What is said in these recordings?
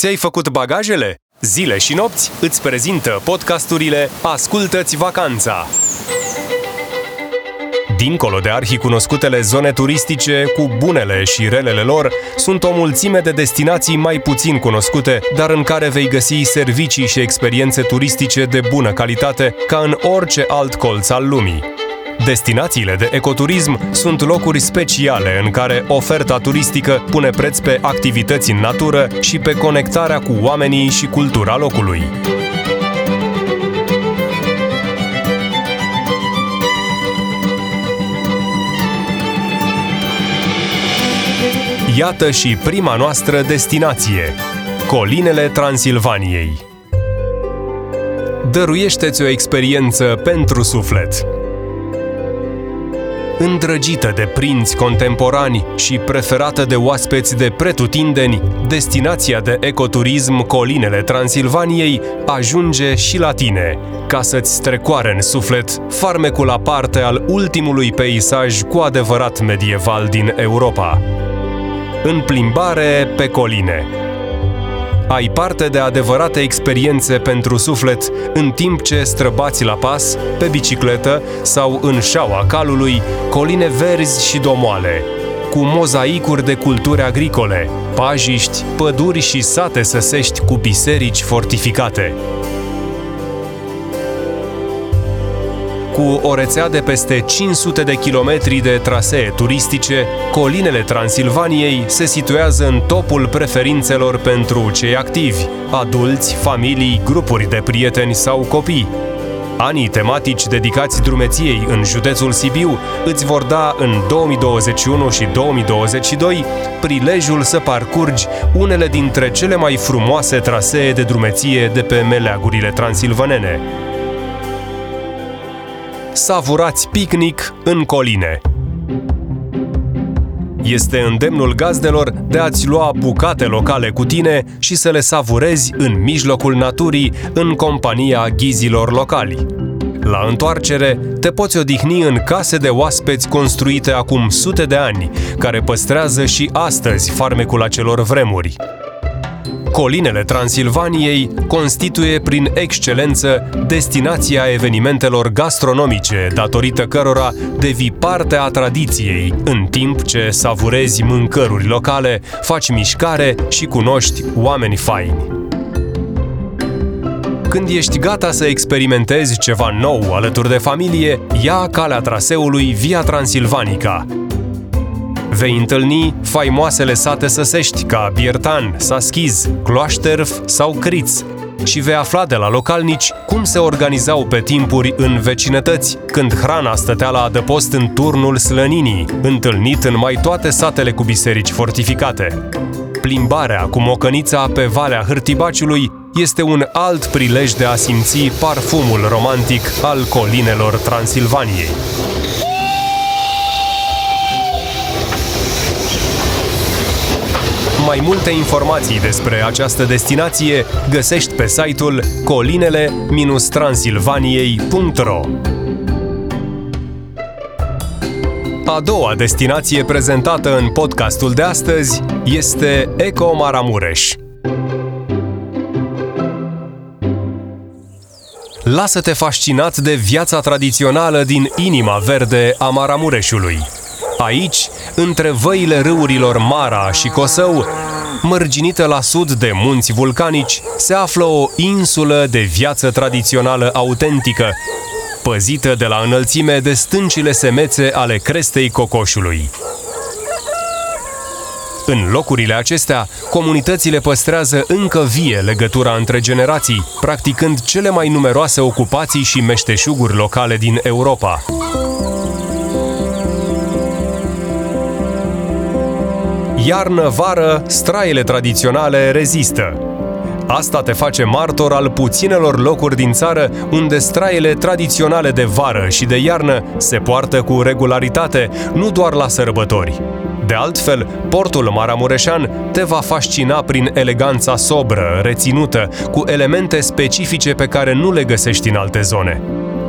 Ți-ai făcut bagajele? Zile și nopți îți prezintă podcasturile Ascultă-ți vacanța! Dincolo de arhicunoscutele zone turistice, cu bunele și relele lor, sunt o mulțime de destinații mai puțin cunoscute, dar în care vei găsi servicii și experiențe turistice de bună calitate, ca în orice alt colț al lumii. Destinațiile de ecoturism sunt locuri speciale în care oferta turistică pune preț pe activități în natură și pe conectarea cu oamenii și cultura locului. Iată și prima noastră destinație, Colinele Transilvaniei. Dăruiește-ți o experiență pentru suflet îndrăgită de prinți contemporani și preferată de oaspeți de pretutindeni, destinația de ecoturism Colinele Transilvaniei ajunge și la tine, ca să-ți strecoare în suflet farmecul aparte al ultimului peisaj cu adevărat medieval din Europa. În plimbare pe coline, ai parte de adevărate experiențe pentru suflet în timp ce străbați la pas, pe bicicletă sau în șaua calului, coline verzi și domoale, cu mozaicuri de culturi agricole, pajiști, păduri și sate săsești cu biserici fortificate. Cu o rețea de peste 500 de kilometri de trasee turistice, colinele Transilvaniei se situează în topul preferințelor pentru cei activi, adulți, familii, grupuri de prieteni sau copii. Anii tematici dedicați drumeției în județul Sibiu îți vor da în 2021 și 2022 prilejul să parcurgi unele dintre cele mai frumoase trasee de drumeție de pe meleagurile transilvanene savurați picnic în coline. Este îndemnul gazdelor de a-ți lua bucate locale cu tine și să le savurezi în mijlocul naturii, în compania ghizilor locali. La întoarcere, te poți odihni în case de oaspeți construite acum sute de ani, care păstrează și astăzi farmecul acelor vremuri. Colinele Transilvaniei constituie prin excelență destinația evenimentelor gastronomice, datorită cărora devii parte a tradiției, în timp ce savurezi mâncăruri locale, faci mișcare și cunoști oameni faini. Când ești gata să experimentezi ceva nou alături de familie, ia calea traseului Via Transilvanica, Vei întâlni faimoasele sate săsești ca Biertan, Saschiz, Cloașterf sau Criț, și vei afla de la localnici cum se organizau pe timpuri în vecinătăți, când hrana stătea la adăpost în turnul slăninii, întâlnit în mai toate satele cu biserici fortificate. Plimbarea cu mocănița pe Valea Hârtibaciului este un alt prilej de a simți parfumul romantic al colinelor Transilvaniei. Mai multe informații despre această destinație găsești pe site-ul colinele-transilvaniei.ro A doua destinație prezentată în podcastul de astăzi este Eco Maramureș. Lasă-te fascinat de viața tradițională din inima verde a Maramureșului. Aici, între văile râurilor Mara și Cosău, mărginită la sud de munți vulcanici, se află o insulă de viață tradițională autentică, păzită de la înălțime de stâncile semețe ale crestei cocoșului. În locurile acestea, comunitățile păstrează încă vie legătura între generații, practicând cele mai numeroase ocupații și meșteșuguri locale din Europa. Iarnă-vară, straile tradiționale rezistă. Asta te face martor al puținelor locuri din țară unde straile tradiționale de vară și de iarnă se poartă cu regularitate, nu doar la sărbători. De altfel, portul Maramureșan te va fascina prin eleganța sobră, reținută, cu elemente specifice pe care nu le găsești în alte zone.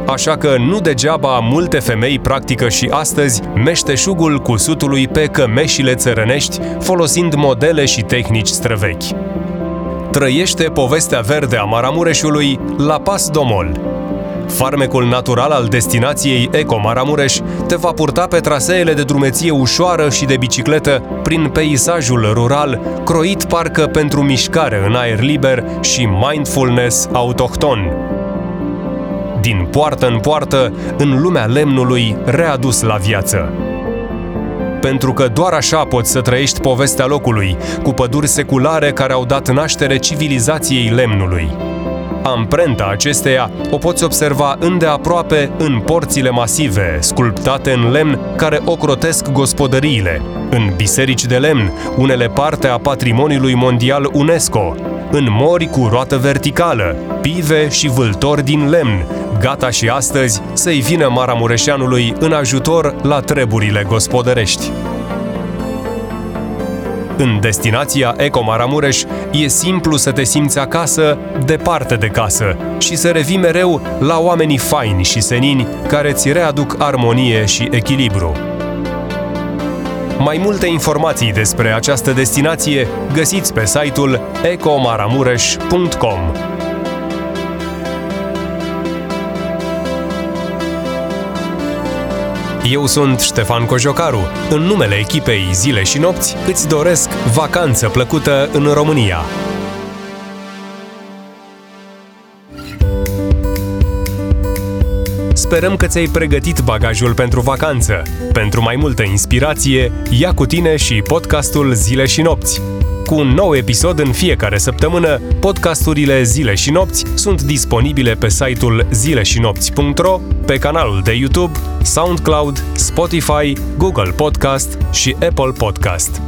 Așa că nu degeaba multe femei practică și astăzi meșteșugul cusutului pe cămeșile țărănești, folosind modele și tehnici străvechi. Trăiește povestea verde a Maramureșului la Pas Domol. Farmecul natural al destinației Eco Maramureș te va purta pe traseele de drumeție ușoară și de bicicletă prin peisajul rural, croit parcă pentru mișcare în aer liber și mindfulness autohton. Din poartă în poartă, în lumea lemnului readus la viață. Pentru că doar așa poți să trăiești povestea locului, cu păduri seculare care au dat naștere civilizației lemnului. Amprenta acesteia o poți observa îndeaproape în porțile masive, sculptate în lemn, care ocrotesc gospodăriile, în biserici de lemn, unele parte a patrimoniului mondial UNESCO, în mori cu roată verticală, pive și vâltori din lemn, gata și astăzi să-i vină Maramureșeanului în ajutor la treburile gospodărești. În destinația Eco Maramureș e simplu să te simți acasă, departe de casă și să revii mereu la oamenii faini și senini care îți readuc armonie și echilibru. Mai multe informații despre această destinație găsiți pe site-ul ecomaramureș.com. Eu sunt Ștefan Cojocaru. În numele echipei Zile și Nopți îți doresc vacanță plăcută în România. Sperăm că ți-ai pregătit bagajul pentru vacanță. Pentru mai multă inspirație, ia cu tine și podcastul Zile și Nopți. Cu un nou episod în fiecare săptămână, podcasturile Zile și Nopți sunt disponibile pe site-ul zileșinopți.ro, pe canalul de YouTube, SoundCloud, Spotify, Google Podcast și Apple Podcast.